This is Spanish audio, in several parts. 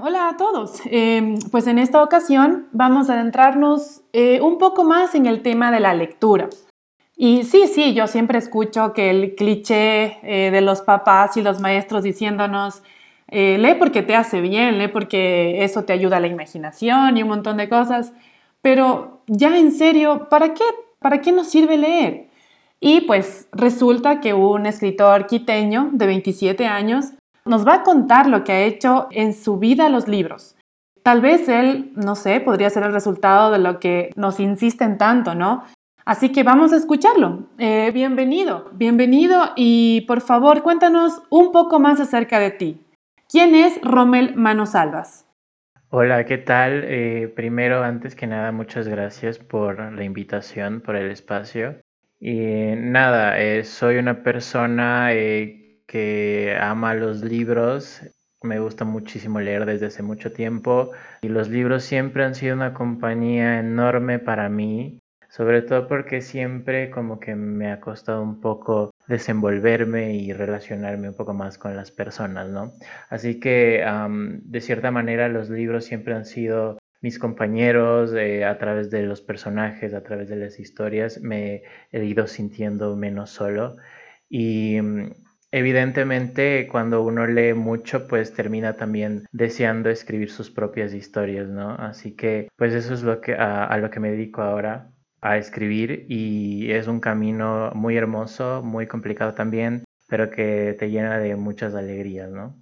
Hola a todos. Em, pues en esta ocasión vamos a adentrarnos eh, un poco más en el tema de la lectura. Y sí, sí, yo siempre escucho que el cliché eh, de los papás y los maestros diciéndonos, eh, lee porque te hace bien, lee porque eso te ayuda a la imaginación y un montón de cosas. Pero ya en serio, ¿para qué? ¿Para qué nos sirve leer? Y pues resulta que un escritor quiteño de 27 años nos va a contar lo que ha hecho en su vida los libros. Tal vez él, no sé, podría ser el resultado de lo que nos insisten tanto, ¿no? Así que vamos a escucharlo. Eh, bienvenido, bienvenido y por favor cuéntanos un poco más acerca de ti. ¿Quién es Rommel Manosalvas? Hola, ¿qué tal? Eh, primero, antes que nada, muchas gracias por la invitación, por el espacio. Y nada, eh, soy una persona que ama los libros. Me gusta muchísimo leer desde hace mucho tiempo y los libros siempre han sido una compañía enorme para mí, sobre todo porque siempre como que me ha costado un poco desenvolverme y relacionarme un poco más con las personas, ¿no? Así que de cierta manera los libros siempre han sido mis compañeros, eh, a través de los personajes, a través de las historias, me he ido sintiendo menos solo y mm, Evidentemente, cuando uno lee mucho, pues termina también deseando escribir sus propias historias, ¿no? Así que, pues eso es lo que, a, lo que me dedico ahora, a escribir y es un camino muy hermoso, muy complicado también, pero que te llena de muchas alegrías, ¿no?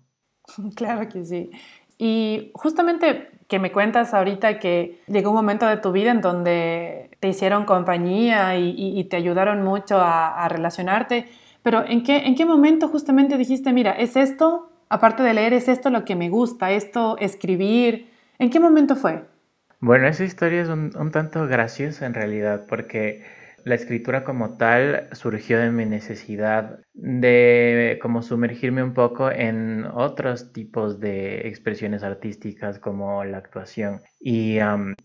Claro que sí. Y justamente que me cuentas ahorita que llegó un momento de tu vida en donde te hicieron compañía y, te ayudaron mucho a relacionarte. Pero ¿en qué, ¿en qué momento justamente dijiste, mira, es esto, aparte de leer, es esto lo que me gusta, esto, escribir? ¿En qué momento fue? Bueno, esa historia es un, un tanto graciosa en realidad, porque la escritura como tal surgió de mi necesidad de como sumergirme un poco en otros tipos de expresiones artísticas como la actuación. Y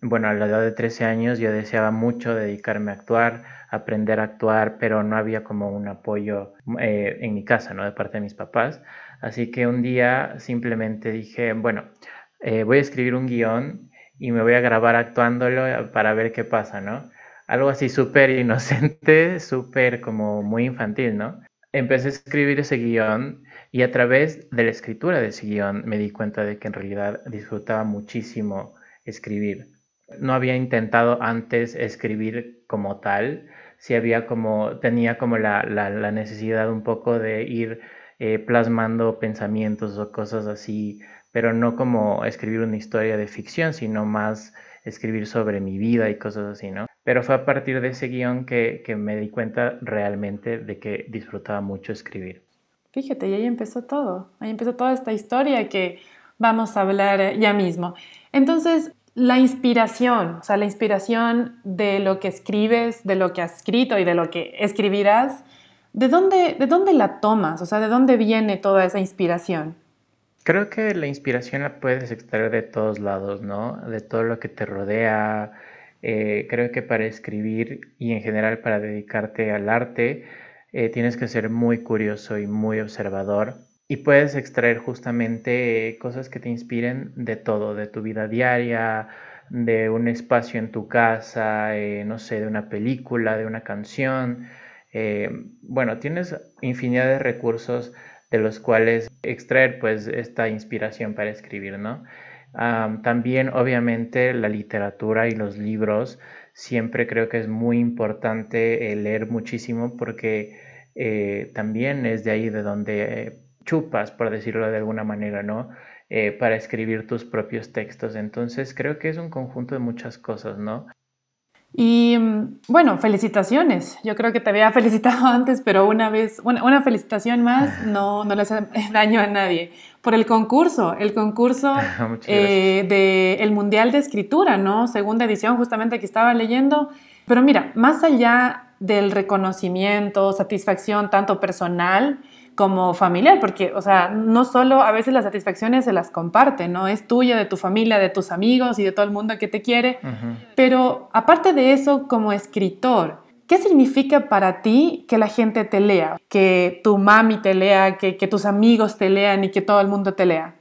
bueno, a la edad de 13 años yo deseaba mucho dedicarme a actuar, aprender a actuar, pero no había como un apoyo eh, en mi casa, ¿no? De parte de mis papás. Así que un día simplemente dije, bueno, eh, voy a escribir un guion y me voy a grabar actuándolo para ver qué pasa, ¿no? Algo así súper inocente, súper como muy infantil, ¿no? Empecé a escribir ese guion y a través de la escritura de ese guion me di cuenta de que en realidad disfrutaba muchísimo escribir. No había intentado antes escribir como tal, sí había como, tenía como la, necesidad un poco de ir eh, plasmando pensamientos o cosas así, pero no como escribir una historia de ficción, sino más escribir sobre mi vida y cosas así, ¿no? Pero fue a partir de ese guion que, me di cuenta realmente de que disfrutaba mucho escribir. Fíjate, y ahí empezó todo, ahí empezó toda esta historia que vamos a hablar ya mismo. Entonces, la inspiración, o sea, la inspiración de lo que escribes, de lo que has escrito y de lo que escribirás, ¿de dónde, de dónde la tomas? O sea, ¿de dónde viene toda esa inspiración? Creo que la inspiración la puedes extraer de todos lados, ¿no? De todo lo que te rodea. Eh, creo que para escribir y en general para dedicarte al arte, eh, tienes que ser muy curioso y muy observador. Y puedes extraer justamente cosas que te inspiren de todo, de tu vida diaria, de un espacio en tu casa, eh, no sé, de una película, de una canción. bueno, tienes infinidad de recursos de los cuales extraer pues esta inspiración para escribir, ¿no? También obviamente la literatura y los libros, siempre creo que es muy importante eh, leer muchísimo porque eh, también es de ahí de donde eh, chupas, por decirlo de alguna manera, ¿no? para escribir tus propios textos. Entonces creo que es un conjunto de muchas cosas, ¿no? Y mm, bueno, felicitaciones. Yo creo que te había felicitado antes, pero una vez, una, una felicitación más no, no le hace daño a nadie. Por el concurso, el concurso eh, del Mundial de Escritura, ¿no? Segunda edición, justamente que estaba leyendo. Pero mira, más allá del reconocimiento, satisfacción tanto personal, como familiar, porque, o sea, no solo a veces las satisfacciones se las comparte, ¿no? Es tuya, de tu familia, de tus amigos y de todo el mundo que te quiere. Pero aparte de eso, como escritor, ¿qué significa para ti que la gente te lea? Que tu mami te lea, que, tus amigos te lean y que todo el mundo te lea.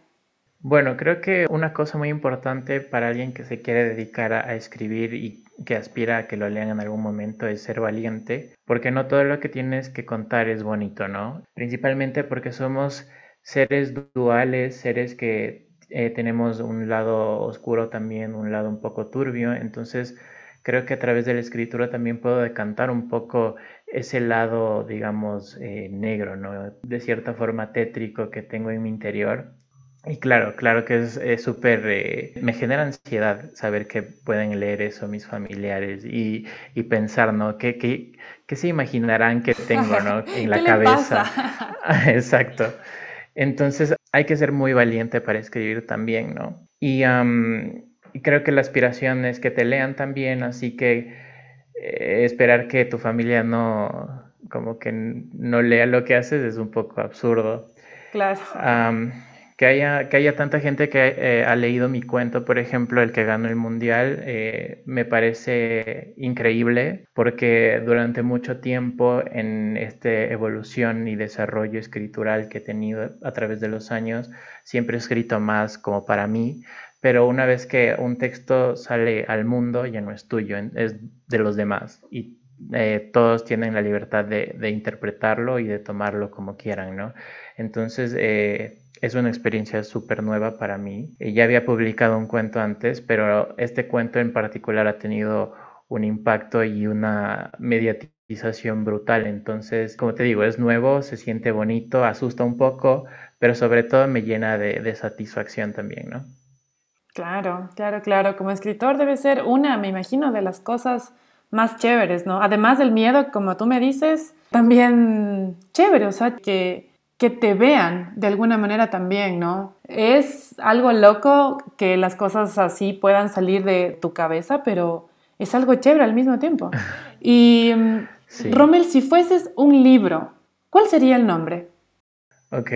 Bueno, creo que una cosa muy importante para alguien que se quiere dedicar a, escribir y que aspira a que lo lean en algún momento es ser valiente, porque no todo lo que tienes que contar es bonito, ¿no? Principalmente porque somos seres duales, seres que eh, tenemos un lado oscuro también, un lado un poco turbio, entonces creo que a través de la escritura también puedo decantar un poco ese lado, digamos, eh, negro, ¿no? De cierta forma tétrico que tengo en mi interior. Y claro, claro que es súper, eh, me genera ansiedad saber que pueden leer eso mis familiares y, y pensar, ¿no? ¿Qué, qué, qué se imaginarán que tengo, ¿no? En la cabeza. Exacto. Entonces hay que ser muy valiente para escribir también, ¿no? Y, creo que la aspiración es que te lean también, así que eh, esperar que tu familia no, como que no lea lo que haces es un poco absurdo. Claro que haya, que haya tanta gente que eh, ha leído mi cuento, por ejemplo, el que ganó el mundial, eh, me parece increíble porque durante mucho tiempo en esta evolución y desarrollo escritural que he tenido a través de los años, siempre he escrito más como para mí, pero una vez que un texto sale al mundo ya no es tuyo, es de los demás y eh, todos tienen la libertad de, interpretarlo y de tomarlo como quieran, ¿no? Entonces, es una experiencia súper nueva para mí. Eh, ya había publicado un cuento antes, pero este cuento en particular ha tenido un impacto y una mediatización brutal. Entonces, como te digo, es nuevo, se siente bonito, asusta un poco, pero sobre todo me llena de, satisfacción también, ¿no? Claro, claro, claro. Como escritor debe ser una, me imagino, de las cosas más chéveres, ¿no? Además del miedo, como tú me dices, también chévere, o sea, que que te vean de alguna manera también, ¿no? Es algo loco que las cosas así puedan salir de tu cabeza, pero es algo chévere al mismo tiempo. Y mm, Rommel, si fueses un libro, ¿cuál sería el nombre? Ok,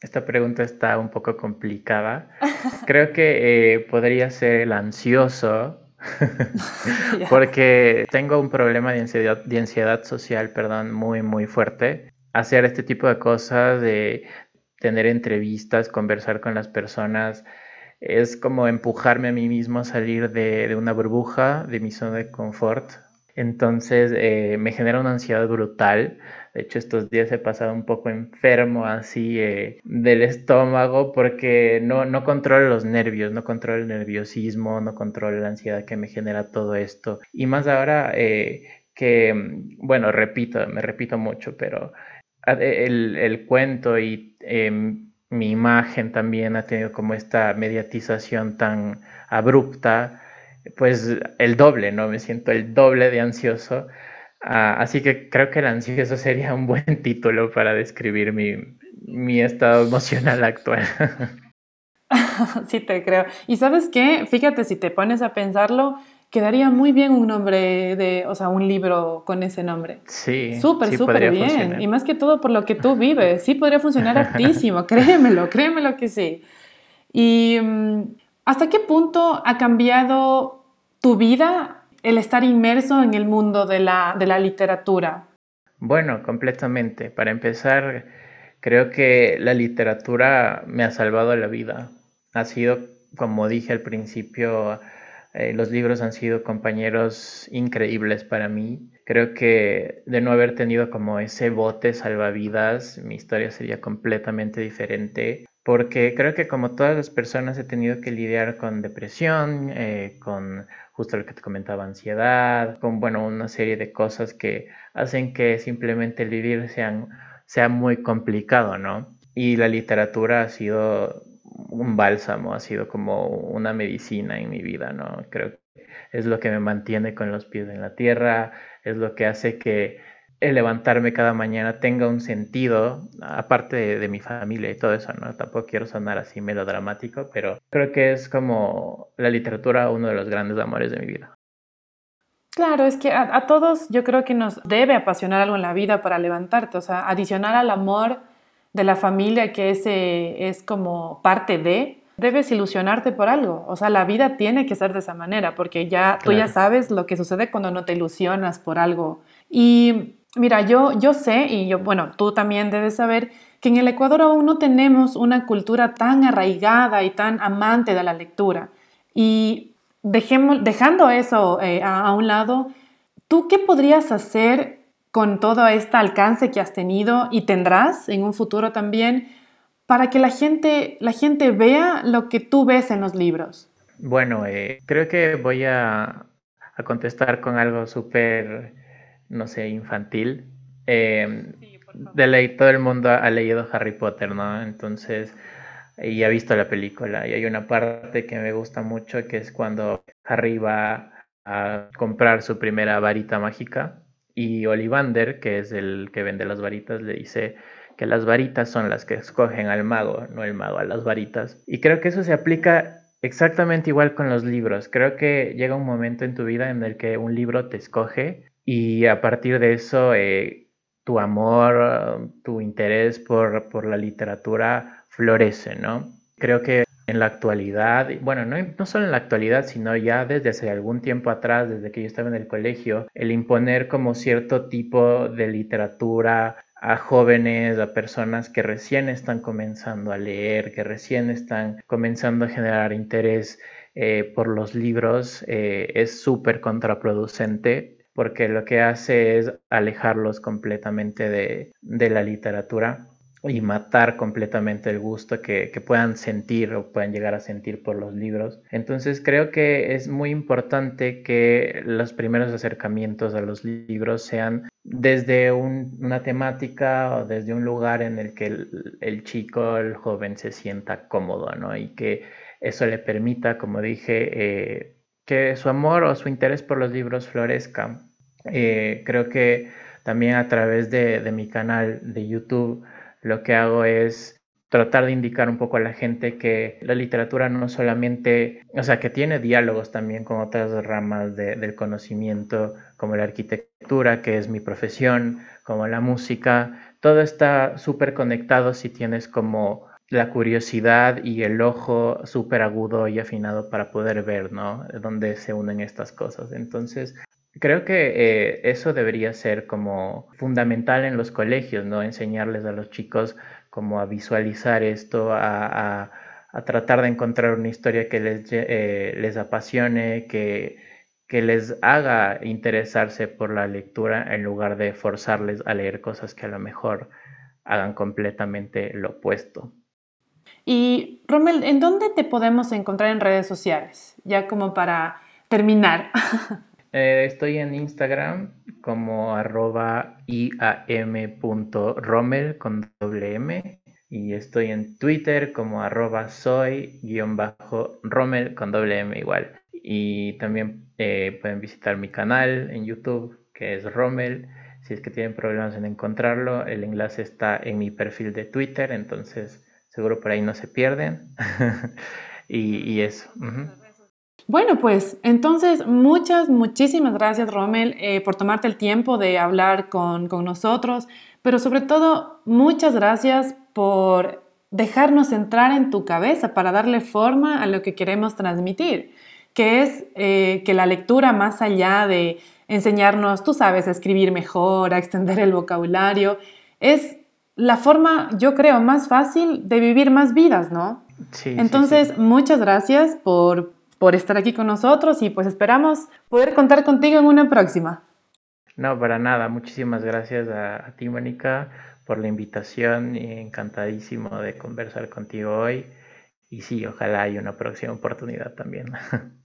esta pregunta está un poco complicada. Creo que eh, podría ser el ansioso, porque tengo un problema de ansiedad, de ansiedad social, perdón, muy, muy fuerte hacer este tipo de cosas, de tener entrevistas, conversar con las personas, es como empujarme a mí mismo a salir de, una burbuja, de mi zona de confort. Entonces eh, me genera una ansiedad brutal. De hecho, estos días he pasado un poco enfermo así eh, del estómago porque no, no controlo los nervios, no controlo el nerviosismo, no controlo la ansiedad que me genera todo esto. Y más ahora eh, que, bueno, repito, me repito mucho, pero el, el cuento y em, mi imagen también ha tenido como esta mediatización tan abrupta, pues el doble, ¿no? Me siento el doble de ansioso. Ah, así que creo que el ansioso sería un buen título para describir mi, mi estado emocional actual. sí, te creo. Y sabes qué, fíjate, si te pones a pensarlo, quedaría muy bien un nombre de, o sea, un libro con ese nombre. Sí. Súper, súper bien. Y más que todo por lo que tú vives. Sí podría funcionar altísimo, créemelo, créemelo que sí. ¿Y mm, hasta qué punto ha cambiado tu vida el estar inmerso en el mundo de la, de la literatura? Bueno, completamente. Para empezar, creo que la literatura me ha salvado la vida. Ha sido, como dije al principio, eh, los libros han sido compañeros increíbles para mí. Creo que de no haber tenido como ese bote salvavidas, mi historia sería completamente diferente. Porque creo que como todas las personas he tenido que lidiar con depresión, eh, con justo lo que te comentaba, ansiedad, con bueno, una serie de cosas que hacen que simplemente el vivir sea muy complicado, ¿no? Y la literatura ha sido un bálsamo, ha sido como una medicina en mi vida, ¿no? Creo que es lo que me mantiene con los pies en la tierra, es lo que hace que el levantarme cada mañana tenga un sentido, aparte de, mi familia y todo eso, ¿no? Tampoco quiero sonar así melodramático, pero creo que es como la literatura uno de los grandes amores de mi vida. Claro, es que a, todos yo creo que nos debe apasionar algo en la vida para levantarte, o sea, adicionar al amor de la familia que ese es como parte de, debes ilusionarte por algo. O sea, la vida tiene que ser de esa manera, porque ya tú ya sabes lo que sucede cuando no te ilusionas por algo. Y mira, yo, yo sé, y yo, bueno, tú también debes saber que en el Ecuador aún no tenemos una cultura tan arraigada y tan amante de la lectura. Y dejemos, dejando eso eh, a, un lado, ¿tú qué podrías hacer con todo este alcance que has tenido y tendrás en un futuro también para que la gente, la gente vea lo que tú ves en los libros? Bueno, eh, creo que voy a, a contestar con algo súper, no sé, infantil. Eh, de ley, todo el mundo ha leído Harry Potter, ¿no? Entonces, y ha visto la película. Y hay una parte que me gusta mucho, que es cuando Harry va a comprar su primera varita mágica y Ollivander, que es el que vende las varitas, le dice que las varitas son las que escogen al mago, no el mago a las varitas. Y creo que eso se aplica exactamente igual con los libros. Creo que llega un momento en tu vida en el que un libro te escoge y a partir de eso eh, tu amor, tu interés por, por, la literatura florece, ¿no? Creo que en la actualidad, bueno, no, solo en la actualidad, sino ya desde hace algún tiempo atrás, desde que yo estaba en el colegio, el imponer como cierto tipo de literatura a jóvenes, a personas que recién están comenzando a leer, que recién están comenzando a generar interés eh, por los libros, eh, es súper contraproducente porque lo que hace es alejarlos completamente de, la literatura y matar completamente el gusto que, puedan sentir o puedan llegar a sentir por los libros. Entonces creo que es muy importante que los primeros acercamientos a los libros sean desde una temática o desde un lugar en el que el, el chico, el joven se sienta cómodo, ¿no? Y que eso le permita, como dije, eh, que su amor o su interés por los libros florezca. Eh, creo que también a través de, mi canal de YouTube lo que hago es tratar de indicar un poco a la gente que la literatura no solamente, o sea, que tiene diálogos también con otras ramas del conocimiento, como la arquitectura, que es mi profesión, como la música, todo está súper conectado si tienes como la curiosidad y el ojo súper agudo y afinado para poder ver, ¿no? Dónde se unen estas cosas. Entonces, creo que eh, eso debería ser como fundamental en los colegios, ¿no? Enseñarles a los chicos como a visualizar esto, a, tratar de encontrar una historia que les, eh, les apasione, que, que les haga interesarse por la lectura en lugar de forzarles a leer cosas que a lo mejor hagan completamente lo opuesto. Y Rommel, ¿en dónde te podemos encontrar en redes sociales? Ya como para terminar. Eh, estoy en Instagram como arroba iam.rommel con doble M y estoy en Twitter como arroba soy-rommel con doble M igual. Y también eh, pueden visitar mi canal en YouTube que es Rommel. Si es que tienen problemas en encontrarlo, el enlace está en mi perfil de Twitter, entonces Seguro por ahí no se pierden. y, eso. Bueno, pues entonces muchas, muchísimas gracias Rommel eh, por tomarte el tiempo de hablar con, con, nosotros, pero sobre todo muchas gracias por dejarnos entrar en tu cabeza para darle forma a lo que queremos transmitir, que es eh, que la lectura más allá de enseñarnos, tú sabes, a escribir mejor, a extender el vocabulario, es la forma, yo creo, más fácil de vivir más vidas, ¿no? Sí. Entonces, muchas gracias por, por estar aquí con nosotros y pues esperamos poder contar contigo en una próxima. No, para nada. Muchísimas gracias a, ti, Mónica, por la invitación encantadísimo de conversar contigo hoy. Y sí, ojalá haya una próxima oportunidad también.